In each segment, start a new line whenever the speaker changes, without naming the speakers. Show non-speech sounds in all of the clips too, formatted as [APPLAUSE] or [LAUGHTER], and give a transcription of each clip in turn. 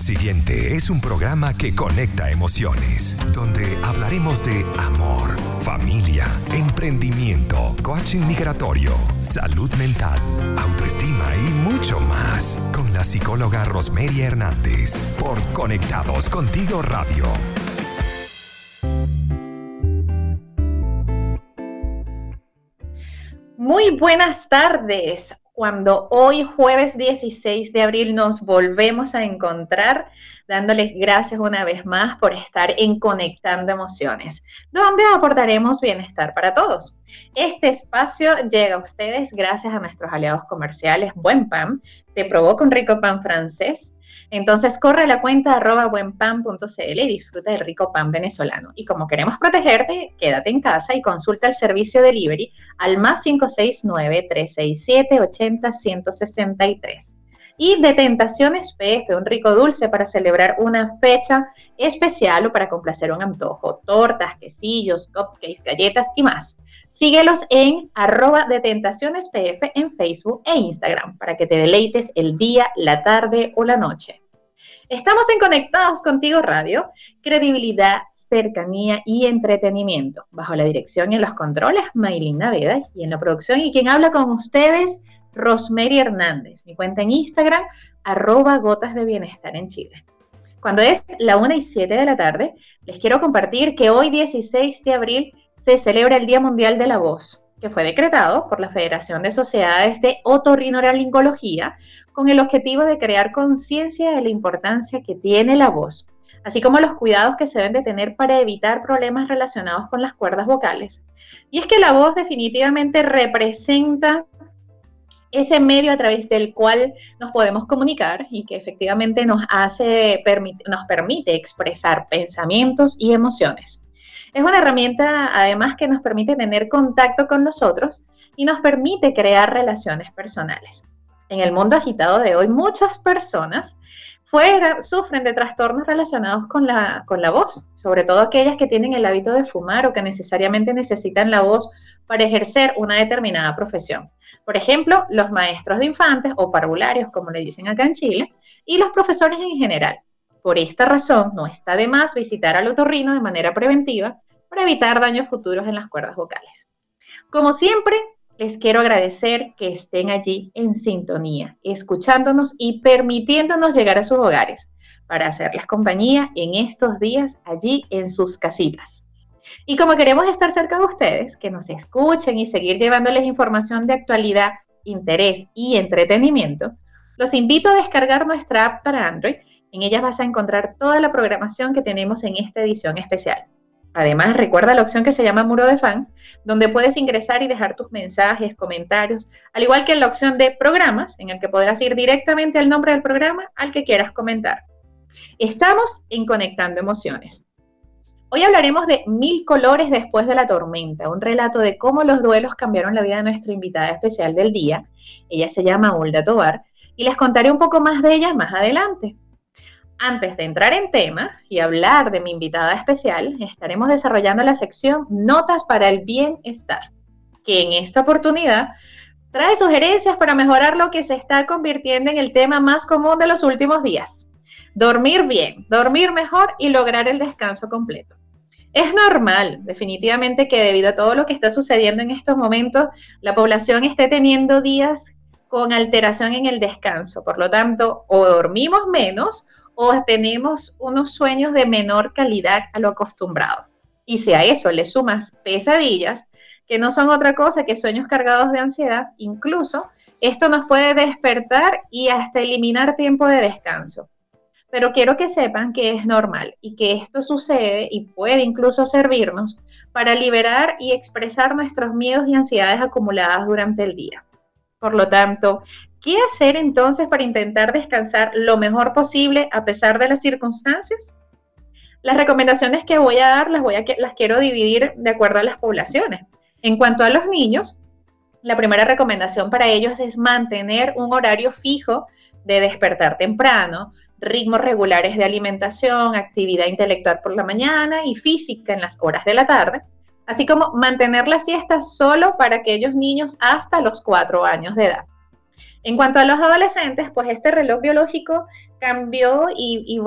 Siguiente es un programa que conecta emociones, donde hablaremos de amor, familia, emprendimiento, coaching migratorio, salud mental, autoestima y mucho más con la psicóloga Rosmeria Hernández por Conectados Contigo Radio.
Muy buenas tardes cuando hoy jueves 16 de abril nos volvemos a encontrar, dándoles gracias una vez más por estar en Conectando Emociones, donde aportaremos bienestar para todos. Este espacio llega a ustedes gracias a nuestros aliados comerciales Buen Pan, Te Provoca un Rico Pan Francés, entonces corre a la cuenta arroba buenpan.cl y disfruta del rico pan venezolano. Y como queremos protegerte, quédate en casa y consulta el servicio delivery al más 569-367-80-163 y de Tentaciones PF, un rico dulce para celebrar una fecha especial o para complacer un antojo, tortas, quesillos, cupcakes, galletas y más. Síguelos en arroba de Tentaciones PF en Facebook e Instagram para que te deleites el día, la tarde o la noche. Estamos en Conectados Contigo Radio, credibilidad, cercanía y entretenimiento. Bajo la dirección y en los controles, Maylin Naveda y en la producción y quien habla con ustedes, Rosemary Hernández. Mi cuenta en Instagram, arroba gotas de bienestar en Chile. Cuando es la 1 y 7 de la tarde, les quiero compartir que hoy 16 de abril se celebra el Día Mundial de la Voz, que fue decretado por la Federación de Sociedades de Otorrinolaringología con el objetivo de crear conciencia de la importancia que tiene la voz, así como los cuidados que se deben de tener para evitar problemas relacionados con las cuerdas vocales. Y es que la voz definitivamente representa ese medio a través del cual nos podemos comunicar y que efectivamente nos hace, nos permite expresar pensamientos y emociones. Es una herramienta además que nos permite tener contacto con los otros y nos permite crear relaciones personales. En el mundo agitado de hoy, muchas personas sufren de trastornos relacionados con la, con la voz, sobre todo aquellas que tienen el hábito de fumar o que necesariamente necesitan la voz para ejercer una determinada profesión. Por ejemplo, los maestros de infantes o parvularios, como le dicen acá en Chile, y los profesores en general. Por esta razón, no está de más visitar al otorrino de manera preventiva para evitar daños futuros en las cuerdas vocales. Como siempre, les quiero agradecer que estén allí en sintonía, escuchándonos y permitiéndonos llegar a sus hogares para hacerles compañía en estos días allí en sus casitas. Y como queremos estar cerca de ustedes, que nos escuchen y seguir llevándoles información de actualidad, interés y entretenimiento, los invito a descargar nuestra app para Android. En ella vas a encontrar toda la programación que tenemos en esta edición especial. Además, recuerda la opción que se llama Muro de Fans, donde puedes ingresar y dejar tus mensajes, comentarios, al igual que en la opción de programas, en el que podrás ir directamente al nombre del programa al que quieras comentar. Estamos en Conectando Emociones. Hoy hablaremos de Mil colores después de la tormenta, un relato de cómo los duelos cambiaron la vida de nuestra invitada especial del día. Ella se llama Hulda Tobar y les contaré un poco más de ella más adelante. Antes de entrar en tema y hablar de mi invitada especial, estaremos desarrollando la sección Notas para el Bienestar, que en esta oportunidad trae sugerencias para mejorar lo que se está convirtiendo en el tema más común de los últimos días. Dormir bien, dormir mejor y lograr el descanso completo. Es normal, definitivamente, que debido a todo lo que está sucediendo en estos momentos, la población esté teniendo días con alteración en el descanso. Por lo tanto, o dormimos menos o tenemos unos sueños de menor calidad a lo acostumbrado. Y si a eso le sumas pesadillas, que no son otra cosa que sueños cargados de ansiedad, incluso esto nos puede despertar y hasta eliminar tiempo de descanso pero quiero que sepan que es normal y que esto sucede y puede incluso servirnos para liberar y expresar nuestros miedos y ansiedades acumuladas durante el día. Por lo tanto, ¿qué hacer entonces para intentar descansar lo mejor posible a pesar de las circunstancias? Las recomendaciones que voy a dar las, voy a, las quiero dividir de acuerdo a las poblaciones. En cuanto a los niños, la primera recomendación para ellos es mantener un horario fijo de despertar temprano, ritmos regulares de alimentación, actividad intelectual por la mañana y física en las horas de la tarde, así como mantener la siesta solo para aquellos niños hasta los cuatro años de edad. En cuanto a los adolescentes, pues este reloj biológico cambió y,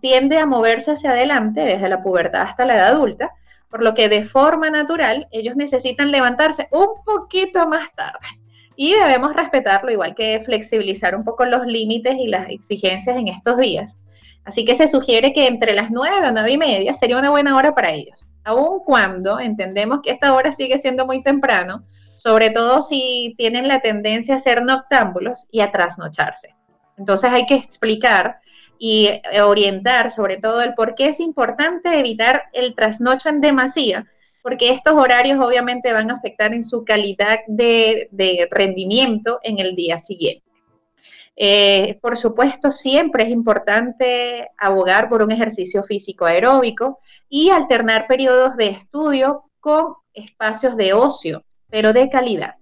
tiende a moverse hacia adelante desde la pubertad hasta la edad adulta, por lo que de forma natural ellos necesitan levantarse un poquito más tarde. Y debemos respetarlo, igual que flexibilizar un poco los límites y las exigencias en estos días. Así que se sugiere que entre las 9 o 9 y media sería una buena hora para ellos, aun cuando entendemos que esta hora sigue siendo muy temprano, sobre todo si tienen la tendencia a ser noctámbulos y a trasnocharse. Entonces hay que explicar y orientar sobre todo el por qué es importante evitar el trasnocho en demasía, porque estos horarios obviamente van a afectar en su calidad de, rendimiento en el día siguiente. Eh, por supuesto, siempre es importante abogar por un ejercicio físico aeróbico y alternar periodos de estudio con espacios de ocio pero de calidad.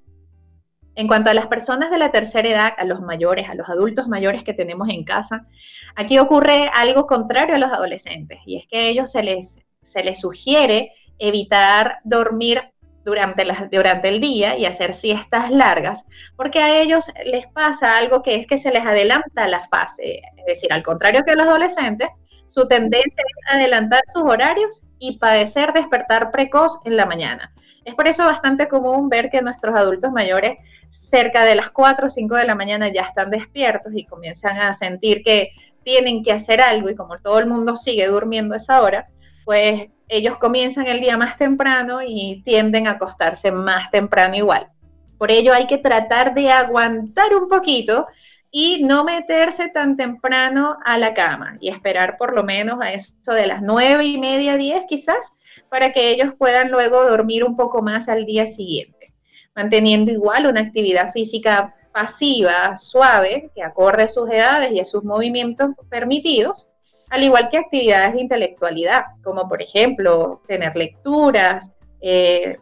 En cuanto a las personas de la tercera edad, a los mayores, a los adultos mayores que tenemos en casa, aquí ocurre algo contrario a los adolescentes y es que a ellos se les, se les sugiere evitar dormir durante, durante el día y hacer siestas largas, porque a ellos les pasa algo que es que se les adelanta la fase, es decir, al contrario que a los adolescentes, su tendencia es adelantar sus horarios y padecer despertar precoz en la mañana. Es por eso bastante común ver que nuestros adultos mayores cerca de las 4 o 5 de la mañana ya están despiertos y comienzan a sentir que tienen que hacer algo y como todo el mundo sigue durmiendo esa hora, pues ellos comienzan el día más temprano y tienden a acostarse más temprano igual. Por ello hay que tratar de aguantar un poquito y no meterse tan temprano a la cama y esperar por lo menos a eso de las nueve y media, diez quizás, para que ellos puedan luego dormir un poco más al día siguiente, manteniendo igual una actividad física pasiva, suave, que acorde a sus edades y a sus movimientos permitidos, al igual que actividades de intelectualidad, como por ejemplo tener lecturas, eh,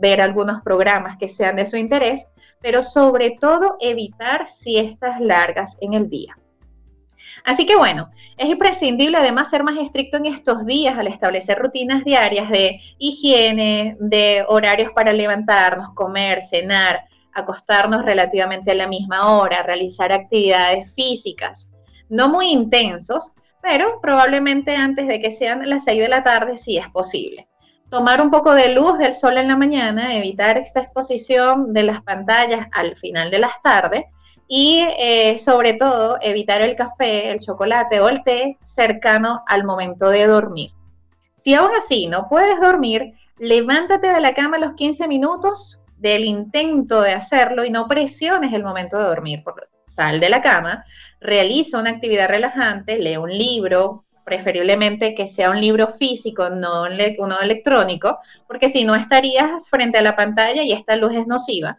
ver algunos programas que sean de su interés, pero sobre todo evitar siestas largas en el día. Así que bueno, es imprescindible además ser más estricto en estos días al establecer rutinas diarias de higiene, de horarios para levantarnos, comer, cenar, acostarnos relativamente a la misma hora, realizar actividades físicas, no muy intensos, pero probablemente antes de que sean las 6 de la tarde si es posible. Tomar un poco de luz del sol en la mañana, evitar esta exposición de las pantallas al final de las tardes y eh, sobre todo evitar el café, el chocolate o el té cercano al momento de dormir. Si aún así no puedes dormir, levántate de la cama a los 15 minutos del intento de hacerlo y no presiones el momento de dormir. Sal de la cama, realiza una actividad relajante, lee un libro, preferiblemente que sea un libro físico, no uno electrónico, porque si no estarías frente a la pantalla y esta luz es nociva.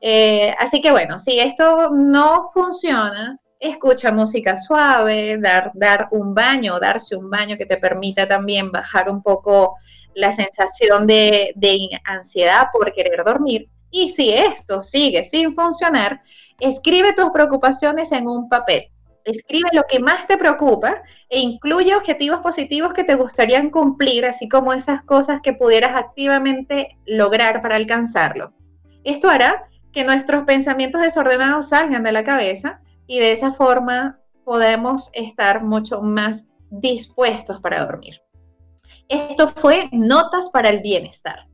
Eh, así que bueno, si esto no funciona, escucha música suave, dar, dar un baño, darse un baño que te permita también bajar un poco la sensación de, de ansiedad por querer dormir. Y si esto sigue sin funcionar, escribe tus preocupaciones en un papel. Escribe lo que más te preocupa e incluye objetivos positivos que te gustarían cumplir, así como esas cosas que pudieras activamente lograr para alcanzarlo. Esto hará que nuestros pensamientos desordenados salgan de la cabeza y de esa forma podemos estar mucho más dispuestos para dormir. Esto fue Notas para el Bienestar.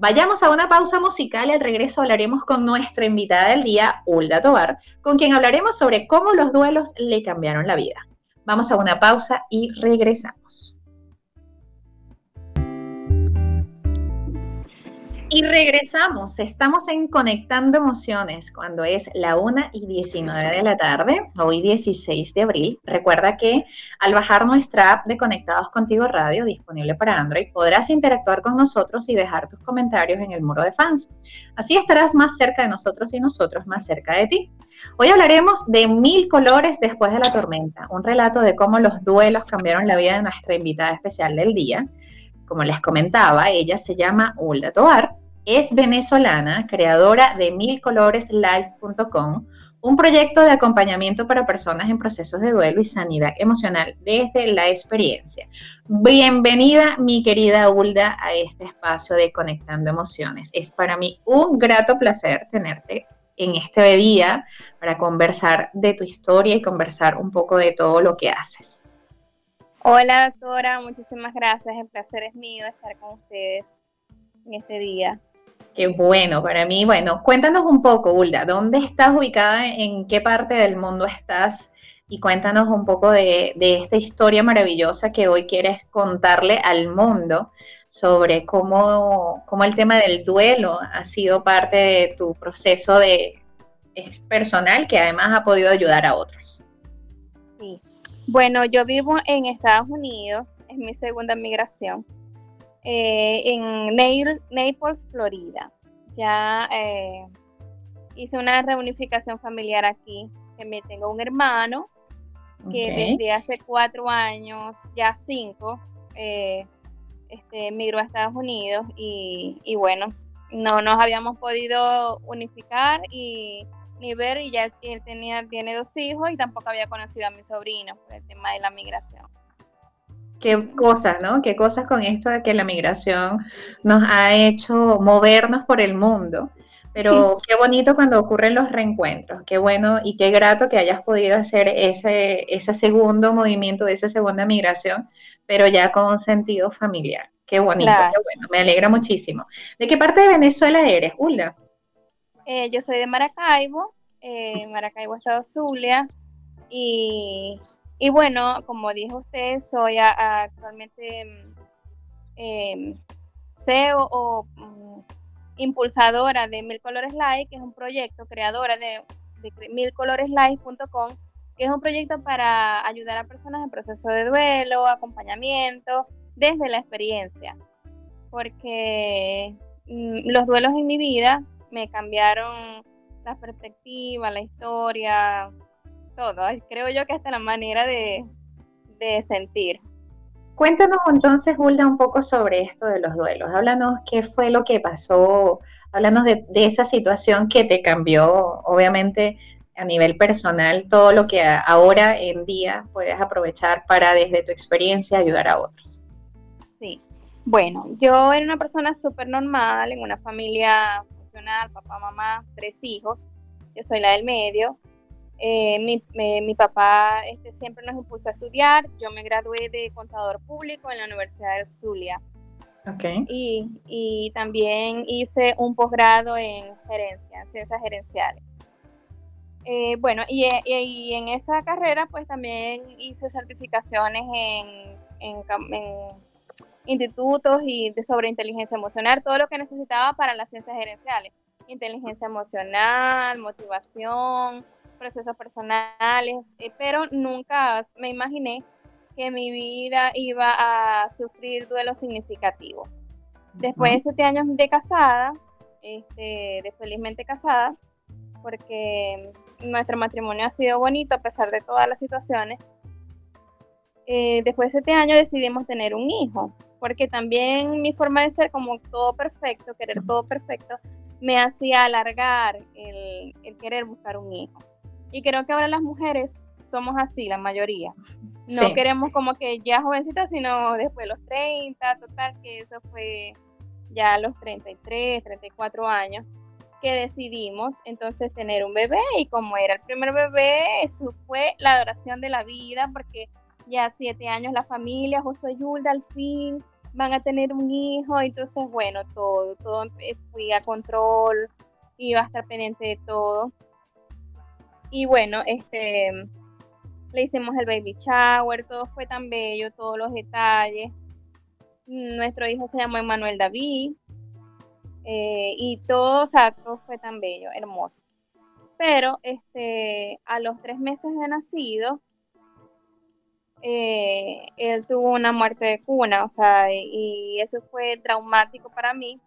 Vayamos a una pausa musical y al regreso hablaremos con nuestra invitada del día, Ulda Tobar, con quien hablaremos sobre cómo los duelos le cambiaron la vida. Vamos a una pausa y regresamos. Y regresamos, estamos en Conectando Emociones cuando es la 1 y 19 de la tarde, hoy 16 de abril. Recuerda que al bajar nuestra app de Conectados Contigo Radio, disponible para Android, podrás interactuar con nosotros y dejar tus comentarios en el muro de fans. Así estarás más cerca de nosotros y nosotros más cerca de ti. Hoy hablaremos de Mil Colores después de la tormenta, un relato de cómo los duelos cambiaron la vida de nuestra invitada especial del día. Como les comentaba, ella se llama Ulda Toar es venezolana, creadora de milcoloreslife.com, un proyecto de acompañamiento para personas en procesos de duelo y sanidad emocional desde la experiencia. Bienvenida, mi querida Ulda, a este espacio de Conectando Emociones. Es para mí un grato placer tenerte en este día para conversar de tu historia y conversar un poco de todo lo que haces.
Hola doctora, muchísimas gracias. El placer es mío estar con ustedes en este día.
Qué bueno, para mí, bueno, cuéntanos un poco, Hulda, ¿dónde estás ubicada? ¿En qué parte del mundo estás? Y cuéntanos un poco de, esta historia maravillosa que hoy quieres contarle al mundo sobre cómo, cómo, el tema del duelo ha sido parte de tu proceso de es personal que además ha podido ayudar a otros.
Sí. Bueno, yo vivo en Estados Unidos, es mi segunda migración. Eh, en Naples, Florida. Ya eh, hice una reunificación familiar aquí, que me tengo un hermano que desde hace cuatro años, ya cinco, eh, este, migró a Estados Unidos y, y, bueno, no nos habíamos podido unificar y ni ver y ya él tenía, tiene dos hijos y tampoco había conocido a mi sobrino por el tema de la migración
qué cosas, ¿no? Qué cosas con esto de que la migración nos ha hecho movernos por el mundo. Pero qué bonito cuando ocurren los reencuentros, qué bueno y qué grato que hayas podido hacer ese, ese segundo movimiento, esa segunda migración, pero ya con un sentido familiar. Qué bonito, qué bueno, me alegra muchísimo. ¿De qué parte de Venezuela eres, Ula?
Eh, yo soy de Maracaibo, eh, Maracaibo, Estado Zulia, y y bueno, como dijo usted, soy actualmente eh, CEO o mm, impulsadora de Mil Colores Light, que es un proyecto, creadora de, de milcoloreslight.com, que es un proyecto para ayudar a personas en proceso de duelo, acompañamiento, desde la experiencia. Porque mm, los duelos en mi vida me cambiaron la perspectiva, la historia, todo. Creo yo que hasta la manera de, sentir.
Cuéntanos entonces, Hulda, un poco sobre esto de los duelos. Háblanos qué fue lo que pasó, háblanos de, esa situación que te cambió, obviamente, a nivel personal, todo lo que ahora en día puedes aprovechar para, desde tu experiencia, ayudar a otros.
Sí, bueno, yo era una persona súper normal, en una familia papá, mamá, tres hijos. Yo soy la del medio. Eh, mi, mi, papá este, siempre nos impulsó a estudiar. Yo me gradué de contador público en la Universidad de Zulia.
Okay.
Y, y, también hice un posgrado en gerencia, en ciencias gerenciales. Eh, bueno, y, y, en esa carrera pues también hice certificaciones en, en, institutos y de, sobre inteligencia emocional, todo lo que necesitaba para las ciencias gerenciales. Inteligencia emocional, motivación, procesos personales, eh, pero nunca me imaginé que mi vida iba a sufrir duelo significativo. Después de siete años de casada, este, de felizmente casada, porque nuestro matrimonio ha sido bonito a pesar de todas las situaciones, eh, después de siete años decidimos tener un hijo, porque también mi forma de ser como todo perfecto, querer todo perfecto, me hacía alargar el querer buscar un hijo. Y creo que ahora las mujeres somos así, la mayoría. No queremos como que ya jovencitas, sino después de los 30, total, que eso fue ya a los 33, 34 años, que decidimos entonces tener un bebé y como era el primer bebé, eso fue la adoración de la vida, porque ya siete años la familia, Josué Yulda al fin van a tener un hijo, entonces bueno, todo, todo fui a control, iba a estar pendiente de todo. Y bueno, este le hicimos el baby shower, todo fue tan bello, todos los detalles. Nuestro hijo se llamó Emanuel David. Eh, y todo, o todo fue tan bello, hermoso. Pero este, a los tres meses de nacido, eh, él tuvo una muerte de cuna, o sea, y eso fue traumático para mí,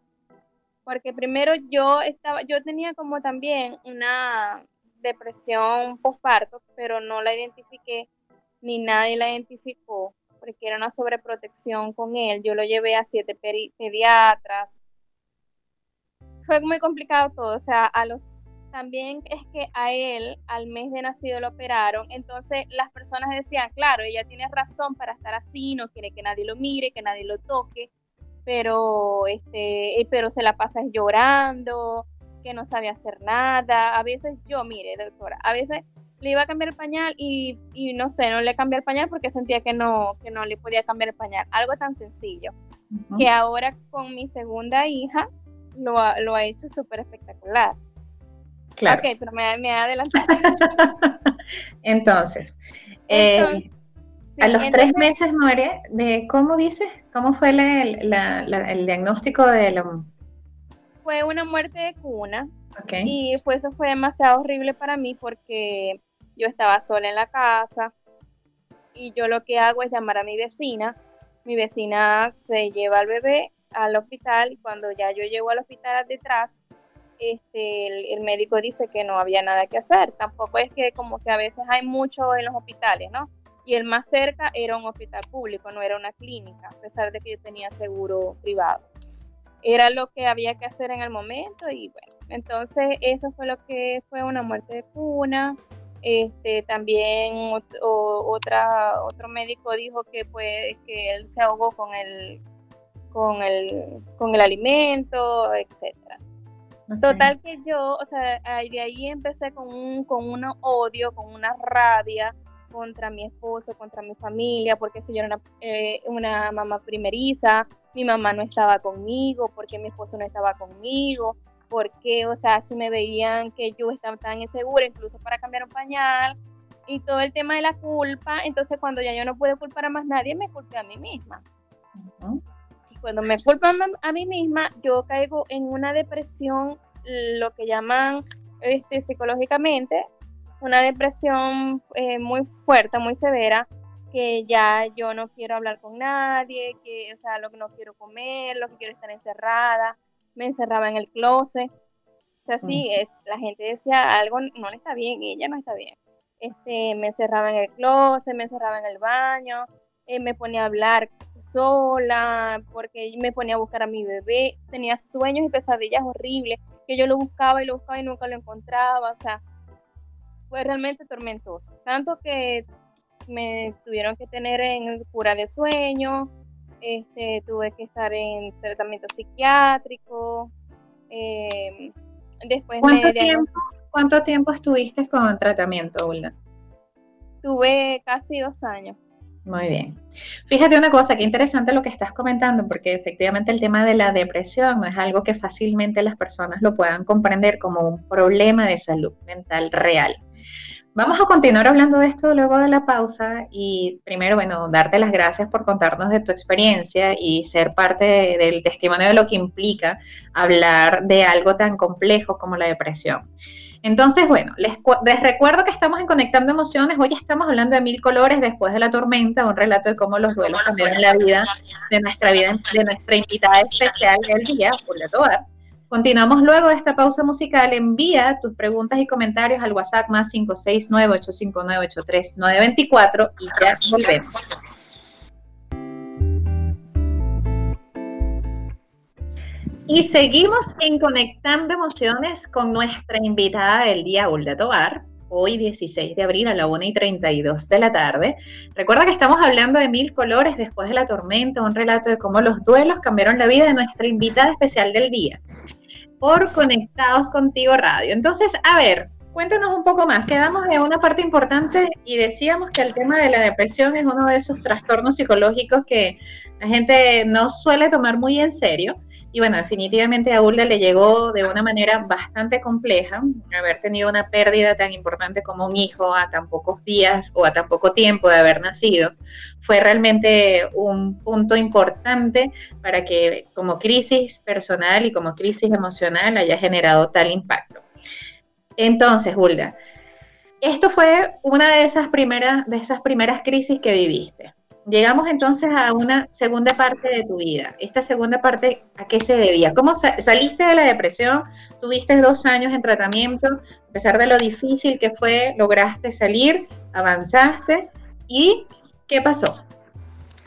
porque primero yo estaba, yo tenía como también una, depresión postparto, pero no la identifiqué, ni nadie la identificó, porque era una sobreprotección con él. Yo lo llevé a siete pediatras. Fue muy complicado todo, o sea, a los también es que a él al mes de nacido lo operaron, entonces las personas decían, claro, ella tiene razón para estar así, no quiere que nadie lo mire, que nadie lo toque, pero este, pero se la pasa llorando, que no sabía hacer nada. A veces yo, mire, doctora, a veces le iba a cambiar el pañal y, no sé, no le cambié el pañal porque sentía que no, que no le podía cambiar el pañal. Algo tan sencillo. Que ahora con mi segunda hija lo ha, lo ha hecho súper espectacular.
Claro.
Ok, pero me, me adelantado. [LAUGHS]
Entonces, eh, a los tres meses muere, de, ¿cómo dices? ¿Cómo fue el diagnóstico de la...
Fue una muerte de cuna. Y fue, eso fue demasiado horrible para mí porque yo estaba sola en la casa y yo lo que hago es llamar a mi vecina. Mi vecina se lleva al bebé al hospital y cuando ya yo llego al hospital detrás, este, el, médico dice que no había nada que hacer. Tampoco es que como que a veces hay mucho en los hospitales, ¿no? Y el más cerca era un hospital público, no era una clínica, a pesar de que yo tenía seguro privado. Era lo que había que hacer en el momento y bueno, entonces eso fue lo que fue una muerte de cuna. Este, también otra, otro médico dijo que, pues, que él se ahogó con el, con el, con el alimento, etcétera. Total que yo, o sea, de ahí empecé con un, con un odio, con una rabia contra mi esposo, contra mi familia, porque si yo era una, eh, una mamá primeriza, mi mamá no estaba conmigo, porque mi esposo no estaba conmigo, porque, o sea, si me veían que yo estaba tan insegura, incluso para cambiar un pañal, y todo el tema de la culpa, entonces cuando ya yo no pude culpar a más nadie, me culpé a mí misma cuando me culpan a mí misma, yo caigo en una depresión, lo que llaman este, psicológicamente, una depresión eh, muy fuerte, muy severa, que ya yo no quiero hablar con nadie, que, o sea, lo que no quiero comer, lo que quiero estar encerrada, me encerraba en el closet. O sea, sí, eh, la gente decía algo no le está bien, ella no está bien. Este, me encerraba en el closet, me encerraba en el baño, eh, me ponía a hablar sola, porque me ponía a buscar a mi bebé, tenía sueños y pesadillas horribles, que yo lo buscaba y lo buscaba y nunca lo encontraba, o sea, fue realmente tormentoso. Tanto que me tuvieron que tener en cura de sueño, este, tuve que estar en tratamiento psiquiátrico. Em, después
¿Cuánto, tiempo, ¿Cuánto tiempo estuviste con tratamiento, Ulda?
Tuve casi dos años.
Muy bien. Fíjate una cosa, qué interesante lo que estás comentando, porque efectivamente el tema de la depresión es algo que fácilmente las personas lo puedan comprender como un problema de salud mental real. Vamos a continuar hablando de esto luego de la pausa y primero, bueno, darte las gracias por contarnos de tu experiencia y ser parte del testimonio de lo que implica hablar de algo tan complejo como la depresión. Entonces, bueno, les, recuerdo que estamos en Conectando Emociones. Hoy estamos hablando de Mil Colores después de la tormenta, un relato de cómo los duelos cambiaron la vida de nuestra vida, de nuestra invitada especial del día, Julia Tobar. Continuamos luego de esta pausa musical. Envía tus preguntas y comentarios al WhatsApp más 569-859-83924 y ya volvemos. Y seguimos en Conectando Emociones con nuestra invitada del día, Hulda Tobar, hoy 16 de abril a la 1 y 32 de la tarde. Recuerda que estamos hablando de Mil Colores después de la tormenta, un relato de cómo los duelos cambiaron la vida de nuestra invitada especial del día, por Conectados Contigo Radio. Entonces, a ver, cuéntanos un poco más. Quedamos en una parte importante y decíamos que el tema de la depresión es uno de esos trastornos psicológicos que la gente no suele tomar muy en serio. Y bueno, definitivamente a Hulda le llegó de una manera bastante compleja haber tenido una pérdida tan importante como un hijo a tan pocos días o a tan poco tiempo de haber nacido. Fue realmente un punto importante para que como crisis personal y como crisis emocional haya generado tal impacto. Entonces, Hulda, esto fue una de esas primeras, de esas primeras crisis que viviste. Llegamos entonces a una segunda parte de tu vida. Esta segunda parte, ¿a qué se debía? ¿Cómo saliste de la depresión? Tuviste dos años en tratamiento, a pesar de lo difícil que fue, lograste salir, avanzaste y ¿qué pasó?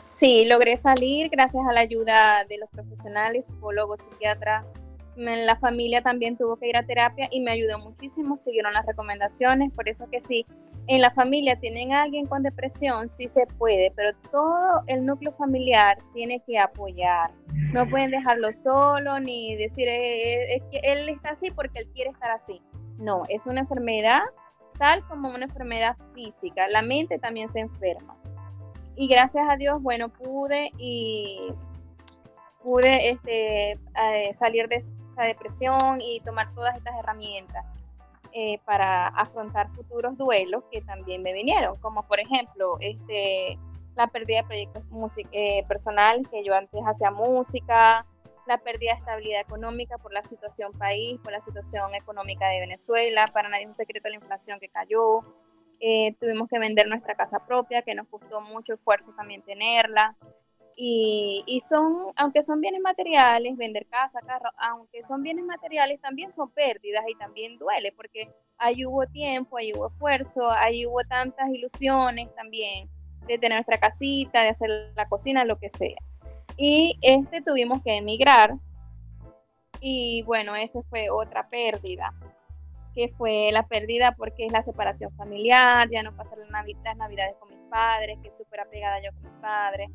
Sí, logré salir gracias a la ayuda de los profesionales, psicólogos, psiquiatras. La familia también tuvo que ir a terapia y me ayudó muchísimo, siguieron las recomendaciones, por eso que sí, en la familia tienen a alguien con depresión, sí se puede, pero todo el núcleo familiar tiene que apoyar. no pueden dejarlo solo ni decir es que él está así porque él quiere estar así. No, es una enfermedad tal como una enfermedad física. La mente también se enferma. Y gracias a Dios, bueno, pude y pude este, eh, salir de esa depresión y tomar todas estas herramientas eh, para afrontar futuros duelos que también me vinieron, como por ejemplo este, la pérdida de proyectos eh, personales que yo antes hacía música, la pérdida de estabilidad económica por la situación país, por la situación económica de Venezuela. Para nadie es un secreto la inflación que cayó. Eh, tuvimos que vender nuestra casa propia, que nos costó mucho esfuerzo también tenerla. Y, y, son, aunque son bienes materiales, vender casa, carro, aunque son bienes materiales, también son pérdidas y también duele, porque ahí hubo tiempo, ahí hubo esfuerzo, ahí hubo tantas ilusiones también de tener nuestra casita, de hacer la cocina, lo que sea. Y este tuvimos que emigrar y bueno, esa fue otra pérdida, que fue la pérdida porque es la separación familiar, ya no pasar las, navidades con mis padres, que es súper apegada yo con mis padres,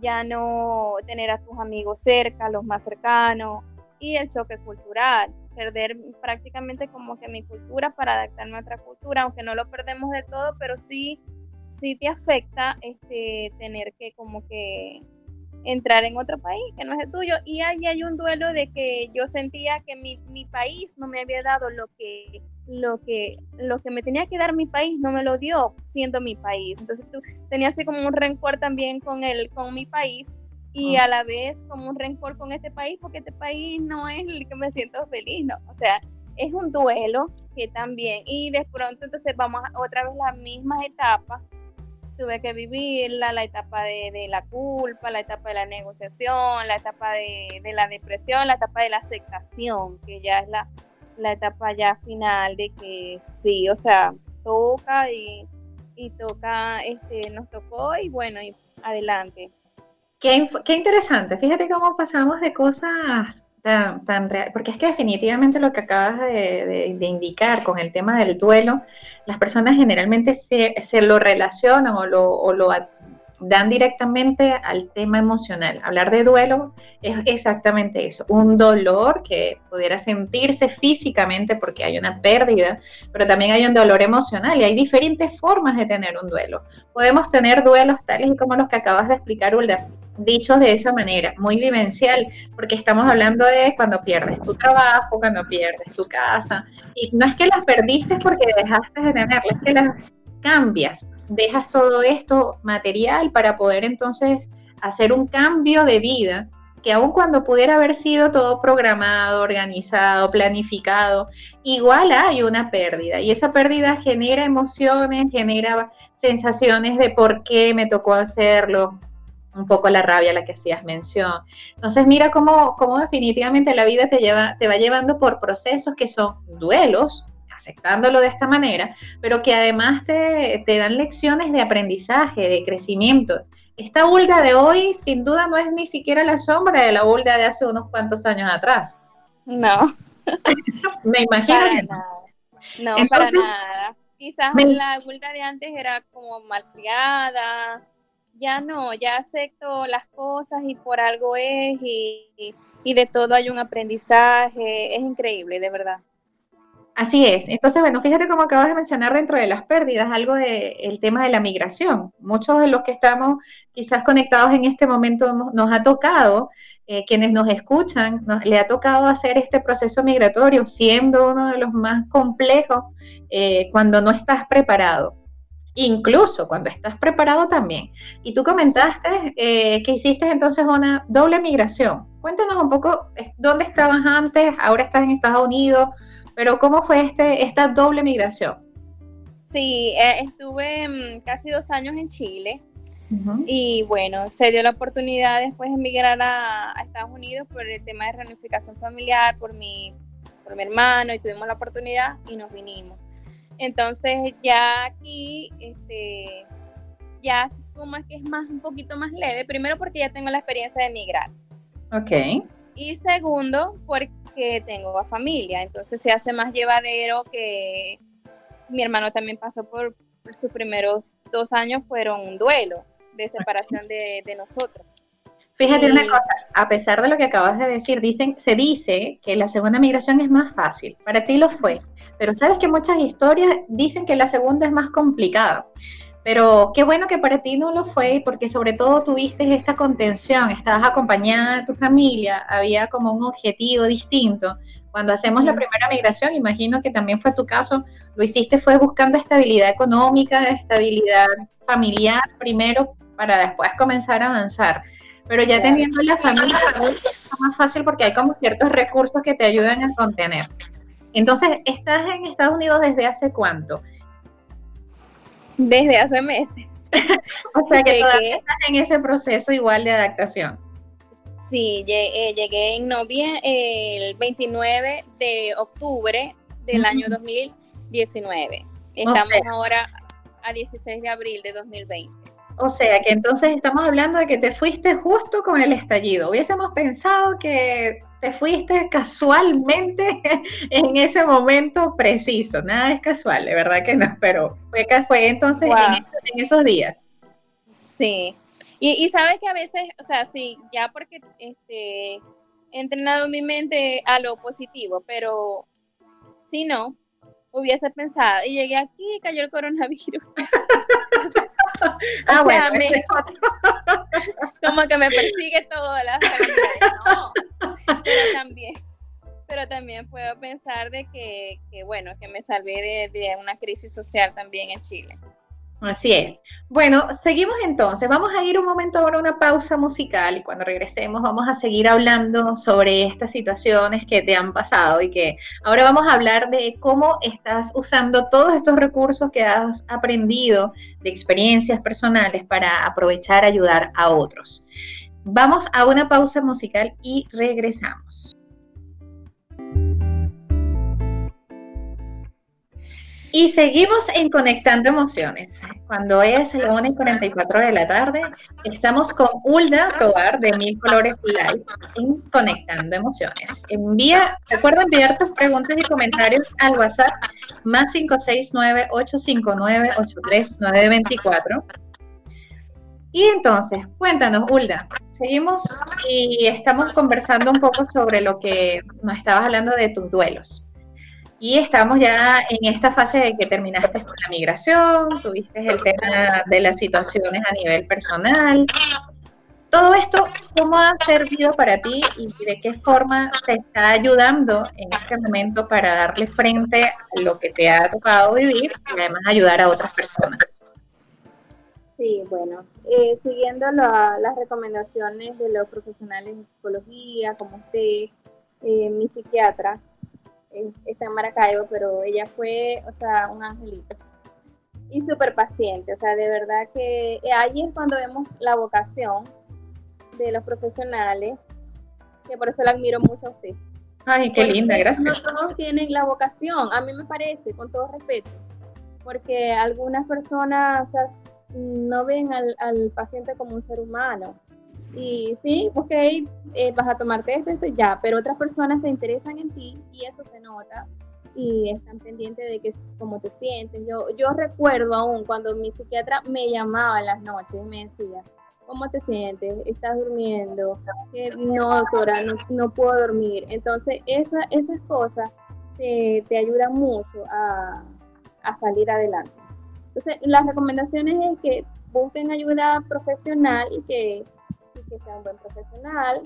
ya no tener a tus amigos cerca, los más cercanos, y el choque cultural, perder prácticamente como que mi cultura para adaptarme a otra cultura, aunque no lo perdemos de todo, pero sí, sí te afecta este, tener que como que entrar en otro país que no es el tuyo. Y ahí hay un duelo de que yo sentía que mi, mi, país no me había dado lo que, lo, que, lo que me tenía que dar mi país, no me lo dio siendo mi país. Entonces tú tenías así como un rencor también con, el, con mi país y a la vez como un rencor con este país porque este país no es el que me siento feliz, ¿no? O sea, es un duelo que también, y de pronto entonces vamos a otra vez las mismas etapas tuve que vivirla, la etapa de, la culpa, la etapa de la negociación, la etapa de, la depresión, la etapa de la aceptación, que ya es la, la etapa ya final de que sí, o sea, toca y, y toca, este, nos tocó y bueno, y adelante.
Qué, qué interesante, fíjate cómo pasamos de cosas tan, tan real, porque es que definitivamente lo que acabas de, indicar con el tema del duelo, las personas generalmente se, se lo relacionan o lo, o lo, dan directamente al tema emocional. Hablar de duelo es exactamente eso, un dolor que pudiera sentirse físicamente porque hay una pérdida, pero también hay un dolor emocional y hay diferentes formas de tener un duelo. Podemos tener duelos tales y como los que acabas de explicar, Ulda, dichos de esa manera, muy vivencial, porque estamos hablando de cuando pierdes tu trabajo, cuando pierdes tu casa, y no es que las perdiste porque dejaste de tenerlas, es que las cambias, dejas todo esto material para poder entonces hacer un cambio de vida que aun cuando pudiera haber sido todo programado, organizado, planificado, igual hay una pérdida y esa pérdida genera emociones, genera sensaciones de por qué me tocó hacerlo, un poco la rabia a la que hacías mención. Entonces mira cómo, cómo definitivamente la vida te, lleva, te va llevando por procesos que son duelos, aceptándolo de esta manera, pero que además te, te dan lecciones de aprendizaje, de crecimiento. Esta Hulda de hoy sin duda no es ni siquiera la sombra de la Hulda de hace unos cuantos años atrás.
No. [LAUGHS]
Me imagino
para Nada. No, para nada. Quizás la Hulda de antes era como malcriada, ya no, ya acepto las cosas y por algo es y, de todo hay un aprendizaje, es increíble, de verdad.
Así es. Entonces, bueno, fíjate cómo acabas de mencionar dentro de las pérdidas algo del tema de la migración. Muchos de los que estamos quizás conectados en este momento nos ha tocado, eh, quienes nos escuchan, le ha tocado hacer este proceso migratorio, siendo uno de los más complejos eh, cuando no estás preparado incluso cuando estás preparado también. Y tú comentaste eh, que hiciste entonces una doble migración. Cuéntanos un poco dónde estabas antes, ahora estás en Estados Unidos, pero ¿cómo fue este, esta doble migración?
Sí, eh, estuve mm, casi dos años en Chile y bueno, se dio la oportunidad después de emigrar a, a, Estados Unidos por el tema de reunificación familiar, por mi, por mi hermano y tuvimos la oportunidad y nos vinimos. Entonces ya aquí, este, ya como es que es más un poquito más leve, primero porque ya tengo la experiencia de emigrar.
Ok.
Y segundo, porque tengo a familia, entonces se hace más llevadero que mi hermano también pasó por, sus primeros dos años, fueron un duelo de separación de, de nosotros.
Fíjate una cosa, a pesar de lo que acabas de decir, dicen, se dice que la segunda migración es más fácil. Para ti lo fue, pero sabes que muchas historias dicen que la segunda es más complicada. Pero qué bueno que para ti no lo fue, porque sobre todo tuviste esta contención, estabas acompañada de tu familia, había como un objetivo distinto. Cuando hacemos la primera migración, imagino que también fue tu caso, lo hiciste fue buscando estabilidad económica, estabilidad familiar primero, para después comenzar a avanzar. Pero ya teniendo la [LAUGHS] familia es más fácil porque hay como ciertos recursos que te ayudan a contener. Entonces, ¿estás en Estados Unidos desde hace cuánto?
Desde hace meses. [LAUGHS]
o sea que todavía estás en ese proceso igual de adaptación.
Sí, eh, llegué, en noviembre, el 29 de octubre del año 2019. Estamos ahora a 16 de abril de 2020.
O sea que entonces estamos hablando de que te fuiste justo con el estallido. Hubiésemos pensado que te fuiste casualmente [LAUGHS] en ese momento preciso. Nada es casual, de verdad que no, pero fue, fue entonces en, esos días.
Sí. Y, sabes que a veces, o sea, sí, ya porque este, he entrenado mi mente a lo positivo, pero si no, hubiese pensado, y llegué aquí y cayó el coronavirus. [LAUGHS] ah, bueno, [LAUGHS] como que me persigue todo la no, pero también pero también puedo pensar de que, que bueno, que me salvé de una crisis social también en Chile.
Así es. Bueno, seguimos entonces. Vamos a ir un momento ahora a una pausa musical y cuando regresemos vamos a seguir hablando sobre estas situaciones que te han pasado y que ahora vamos a hablar de cómo estás usando todos estos recursos que has aprendido de experiencias personales para aprovechar, ayudar a otros. Vamos a una pausa musical y regresamos. Y seguimos en Conectando Emociones. Cuando es la 1 y 44 de la tarde, estamos con Ulda Tobar de Mil Colores Live en Conectando Emociones. Envía, recuerda enviar tus preguntas y comentarios al WhatsApp más 569-859-83924. Y entonces, cuéntanos, Ulda, seguimos y estamos conversando un poco sobre lo que nos estabas hablando de tus duelos. Y estamos ya en esta fase de que terminaste con la migración, tuviste el tema de las situaciones a nivel personal. Todo esto, ¿cómo ha servido para ti y de qué forma te está ayudando en este momento para darle frente a lo que te ha tocado vivir y además ayudar a otras personas?
Sí, bueno, eh, siguiendo las recomendaciones de los profesionales de psicología, como usted, eh, mi psiquiatra, está en Maracaibo, pero ella fue, o sea, un angelito. Y súper paciente, o sea, de verdad que eh, ahí es cuando vemos la vocación de los profesionales, que por eso la admiro mucho a usted.
Ay, qué linda, gracias. No
todos tienen la vocación, a mí me parece, con todo respeto, porque algunas personas o sea, no ven al, al paciente como un ser humano, y sí, ok, eh, vas a tomarte esto, esto ya, pero otras personas se interesan en ti y eso se nota y están pendientes de que cómo te sientes. Yo, yo recuerdo aún cuando mi psiquiatra me llamaba en las noches y me decía, ¿cómo te sientes? ¿Estás durmiendo? no, doctora, no, puedo dormir. Entonces, esa, esas cosas te, te ayudan mucho a, a salir adelante. Entonces, las recomendaciones es que busquen ayuda profesional y que que sea un buen profesional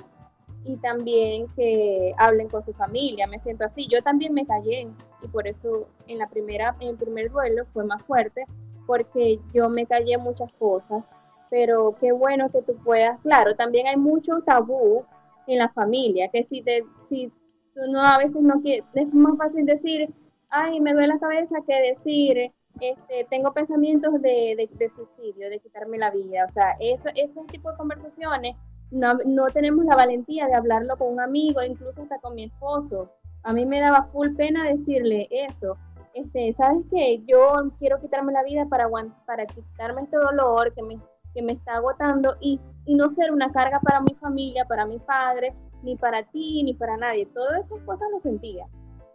y también que hablen con su familia. Me siento así. Yo también me callé y por eso en la primera, en el primer duelo fue más fuerte porque yo me callé muchas cosas. Pero qué bueno que tú puedas, claro, también hay mucho tabú en la familia, que si te, si tú no a veces no quieres, es más fácil decir, ay, me duele la cabeza que decir, este, tengo pensamientos de, suicidio, de quitarme la vida. O sea, ese tipo de conversaciones no, no, tenemos la valentía de hablarlo con un amigo, incluso hasta con mi esposo. A mí me daba full pena decirle eso. Este, ¿Sabes qué? Yo quiero quitarme la vida para, para quitarme este dolor que me, que me está agotando y, y no ser una carga para mi familia, para mi padre, ni para ti, ni para nadie. Todas esas cosas lo sentía.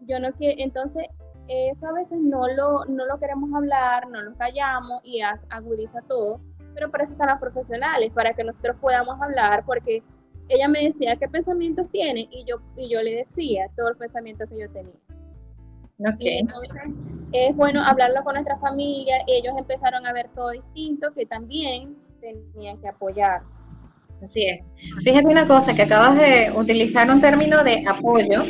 Yo no quiero, entonces eso a veces no lo, no lo queremos hablar, no lo callamos y agudiza todo, pero para eso están los profesionales, para que nosotros podamos hablar, porque ella me decía qué pensamientos tiene y yo, y yo le decía todos los pensamientos que yo tenía.
Okay.
Entonces, es bueno hablarlo con nuestra familia, ellos empezaron a ver todo distinto, que también tenían que apoyar.
Así es. Fíjate una cosa, que acabas de utilizar un término de apoyo,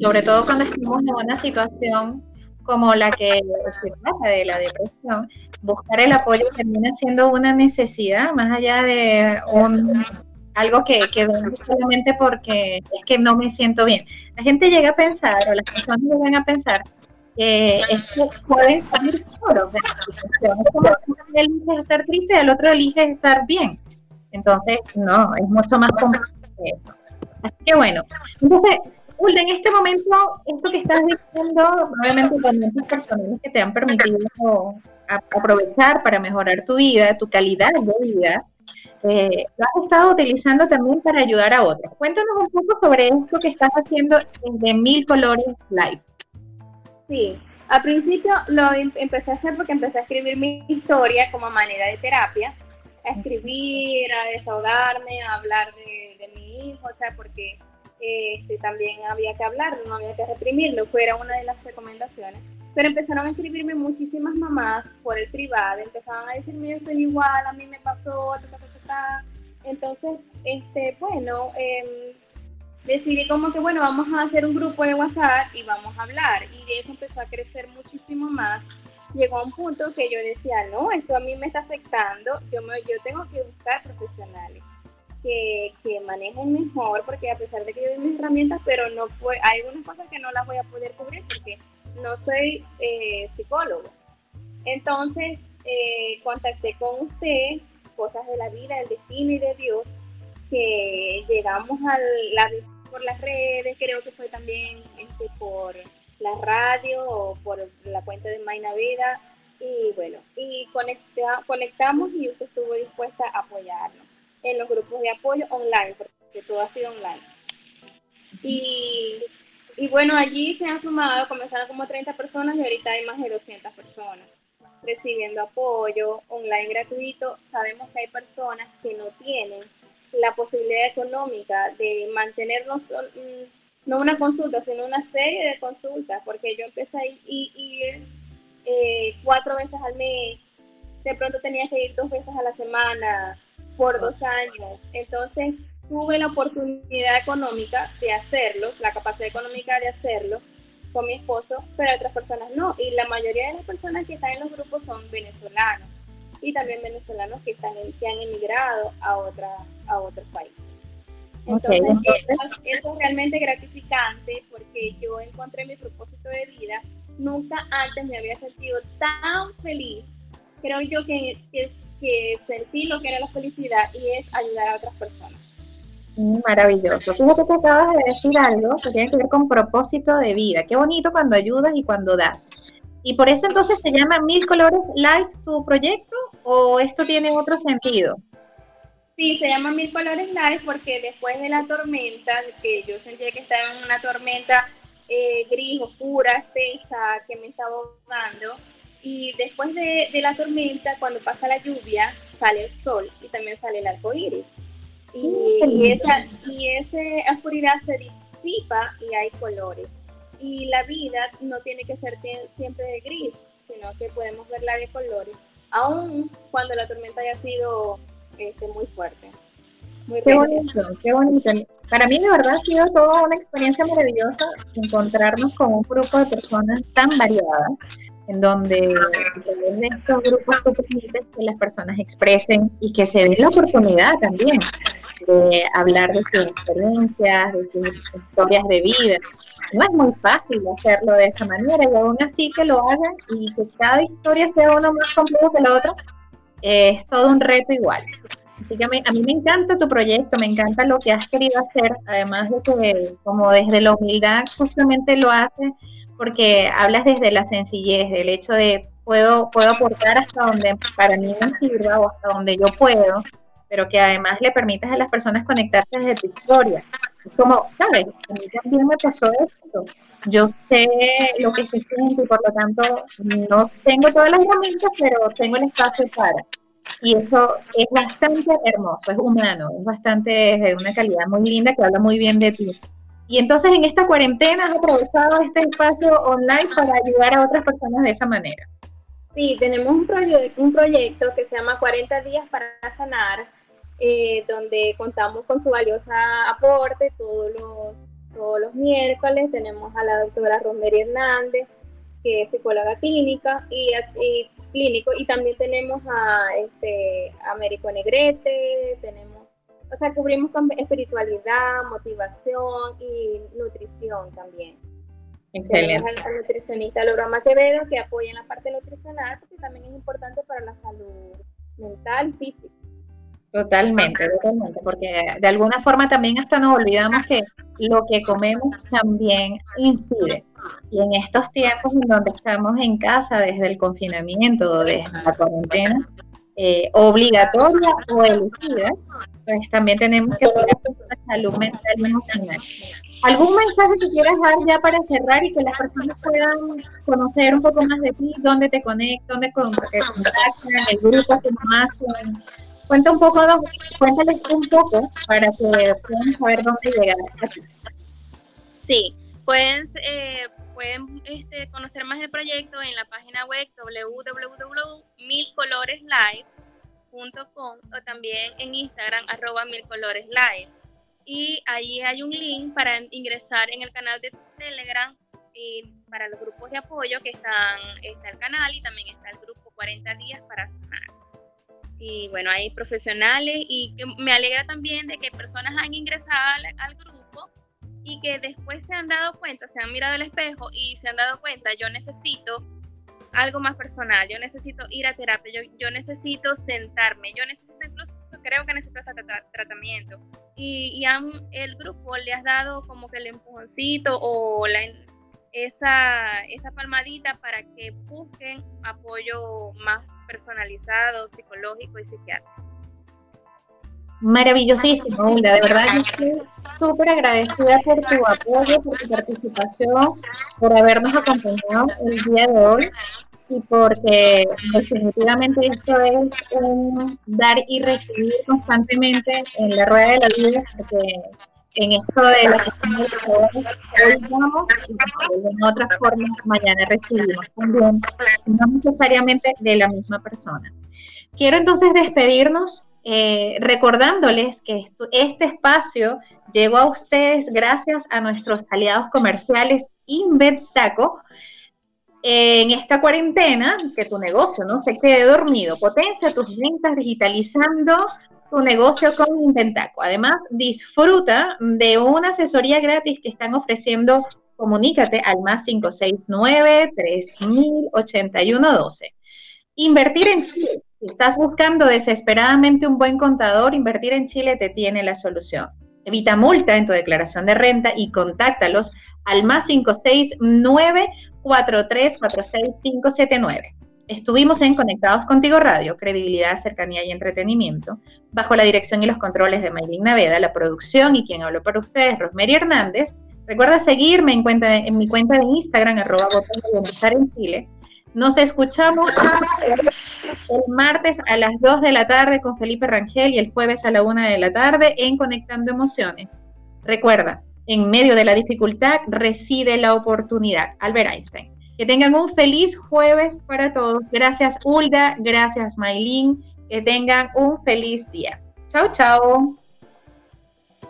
sobre todo cuando estamos en una situación como la que se trata de la depresión, buscar el apoyo termina siendo una necesidad, más allá de un algo que, que solamente porque es que no me siento bien. La gente llega a pensar, o las personas llegan a pensar, que es que pueden salir solos de la situación. Es como que uno elige estar triste y el otro elige estar bien. Entonces, no, es mucho más complejo que eso. Así que bueno, entonces, Ulda, en este momento, esto que estás diciendo, obviamente también tus personas que te han permitido aprovechar para mejorar tu vida, tu calidad de vida, eh, lo has estado utilizando también para ayudar a otros. Cuéntanos un poco sobre esto que estás haciendo desde Mil Colores Live.
Sí, al principio lo em-, empecé a hacer porque empecé a escribir mi historia como manera de terapia, a escribir, a desahogarme, a hablar de, mi hijo, o sea, porque este, también había que hablar, no había que reprimirlo, fuera una de las recomendaciones. Pero empezaron a escribirme muchísimas mamás por el privado, empezaban a decirme, yo estoy igual, a mí me pasó, ta, ta, ta, entonces, este, bueno, eh, decidí como que, bueno, vamos a hacer un grupo de WhatsApp y vamos a hablar. Y de eso empezó a crecer muchísimo más. Llegó a un punto que yo decía, no, esto a mí me está afectando, yo, me, yo tengo que buscar profesionales que, que manejen mejor, porque a pesar de que yo doy mis herramientas, pero no fue, hay algunas cosas que no las voy a poder cubrir porque no soy eh, psicólogo. Entonces, eh, contacté con usted, cosas de la vida, del destino y de Dios, que llegamos a la por las redes, creo que fue también este, por la radio o por la cuenta de Maina Vida y bueno, y conecta, conectamos y usted estuvo dispuesta a apoyarnos en los grupos de apoyo online, porque todo ha sido online. Y, y bueno, allí se han sumado, comenzaron como 30 personas y ahorita hay más de 200 personas recibiendo apoyo online gratuito. Sabemos que hay personas que no tienen la posibilidad económica de mantenernos no una consulta, sino una serie de consultas, porque yo empecé a ir, eh, cuatro veces al mes, de pronto tenía que ir dos veces a la semana por dos años, entonces tuve la oportunidad económica de hacerlo, la capacidad económica de hacerlo con mi esposo, pero otras personas no, y la mayoría de las personas que están en los grupos son venezolanos y también venezolanos que están que han emigrado a otra a otros países. Entonces, eso, es realmente gratificante porque yo encontré mi propósito de vida. Nunca antes me había sentido tan feliz. Creo yo que, que, que sentí lo que era la felicidad y es ayudar a otras personas.
Mm, maravilloso. Fíjate que acabas de decir algo que tiene que ver con propósito de vida. Qué bonito cuando ayudas y cuando das. ¿Y por eso entonces se llama Mil Colores Life tu proyecto o esto tiene otro sentido?
Sí, se llama Mil Colores Live porque después de la tormenta, que yo sentía que estaba en una tormenta eh, gris, oscura, espesa, que me estaba ahogando, y después de, la tormenta, cuando pasa la lluvia, sale el sol y también sale el arco iris. Y, y esa y esa oscuridad se disipa y hay colores. Y la vida no tiene que ser siempre de gris, sino que podemos verla de colores, aun cuando la tormenta haya sido este, muy fuerte.
qué bonito, qué bonito. Para mí, de verdad, ha sido toda una experiencia maravillosa encontrarnos con un grupo de personas tan variadas, en donde de estos grupos tú permites que las personas expresen y que se den la oportunidad también de hablar de sus experiencias, de sus historias de vida. No es muy fácil hacerlo de esa manera y aún así que lo hagan y que cada historia sea uno más complejo que la otra, es todo un reto igual. Así que a mí, me encanta tu proyecto, me encanta lo que has querido hacer, además de que como desde la humildad justamente lo haces, porque hablas desde la sencillez, del hecho de puedo, puedo aportar hasta donde para mí me sirva o hasta donde yo puedo, pero que además le permitas a las personas conectarse desde tu historia. Como, ¿sabes? A mí también me pasó esto. Yo sé lo que se siente y por lo tanto no tengo todas las herramientas, pero tengo el espacio para. Y eso es bastante hermoso, es humano, es bastante de una calidad muy linda que habla muy bien de ti. Y entonces en esta cuarentena has aprovechado este espacio online para ayudar a otras personas de esa manera.
Sí, tenemos un, proyecto que se llama 40 días para sanar, eh, donde contamos con su valiosa aporte todos los, todos los miércoles. Tenemos a la doctora Rosemary Hernández, que es psicóloga clínica y, clínico, y también tenemos a, este, Américo Negrete, tenemos, o sea, cubrimos con espiritualidad, motivación y nutrición también.
Excelente.
Tenemos al, nutricionista Laura Quevedo que apoya en la parte nutricional, porque también es importante para la salud mental y física.
Totalmente, totalmente, porque de alguna forma también hasta nos olvidamos que lo que comemos también incide. Y en estos tiempos en donde estamos en casa desde el confinamiento, desde la cuarentena, eh, obligatoria o elegida, pues también tenemos que cuidar la salud mental. ¿Algún mensaje que quieras dar ya para cerrar y que las personas puedan conocer un poco más de ti, dónde te conectan, dónde contactan, el grupo, que más Cuenta un poco, cuéntales un poco para que puedan saber dónde llegar.
Sí, pueden, eh, pueden este, conocer más del proyecto en la página web www.milcoloreslive.com o también en Instagram arroba milcoloreslive. Y allí hay un link para ingresar en el canal de Telegram y para los grupos de apoyo que están, está el canal y también está el grupo 40 días para sanar y bueno, hay profesionales y que me alegra también de que personas han ingresado al, grupo y que después se han dado cuenta, se han mirado al espejo y se han dado cuenta, yo necesito algo más personal, yo necesito ir a terapia, yo, necesito sentarme, yo necesito incluso, creo que necesito tratamiento. Y, y el grupo le has dado como que el empujoncito o la, esa, esa palmadita para que busquen apoyo más personalizado, psicológico y psiquiátrico.
Maravillosísimo, Hulda, de verdad estoy súper agradecida por tu apoyo, por tu participación, por habernos acompañado el día de hoy y porque definitivamente esto es un dar y recibir constantemente en la rueda de la vida, porque en esto de la hoy damos y en otras formas mañana recibimos también, no necesariamente de la misma persona. Quiero entonces despedirnos eh, recordándoles que este espacio llegó a ustedes gracias a nuestros aliados comerciales Inventaco. En esta cuarentena, que tu negocio no se quede dormido, potencia tus ventas digitalizando tu negocio con Inventaco. Además, disfruta de una asesoría gratis que están ofreciendo. Comunícate al más 569-3081-12. Invertir en Chile. Estás buscando desesperadamente un buen contador, invertir en Chile te tiene la solución. Evita multa en tu declaración de renta y contáctalos al más 569 4346 Estuvimos en Conectados Contigo Radio, credibilidad, cercanía y entretenimiento, bajo la dirección y los controles de Maylin Naveda, la producción y quien habló para ustedes, Rosemary Hernández. Recuerda seguirme en, mi cuenta de Instagram, arroba bienestar en Chile. Nos escuchamos el martes a las 2 de la tarde con Felipe Rangel y el jueves a la 1 de la tarde en Conectando Emociones. Recuerda, en medio de la dificultad reside la oportunidad. Albert Einstein. Que tengan un feliz jueves para todos. Gracias, Hulda. Gracias, Maylin. Que tengan un feliz día. Chao, chao.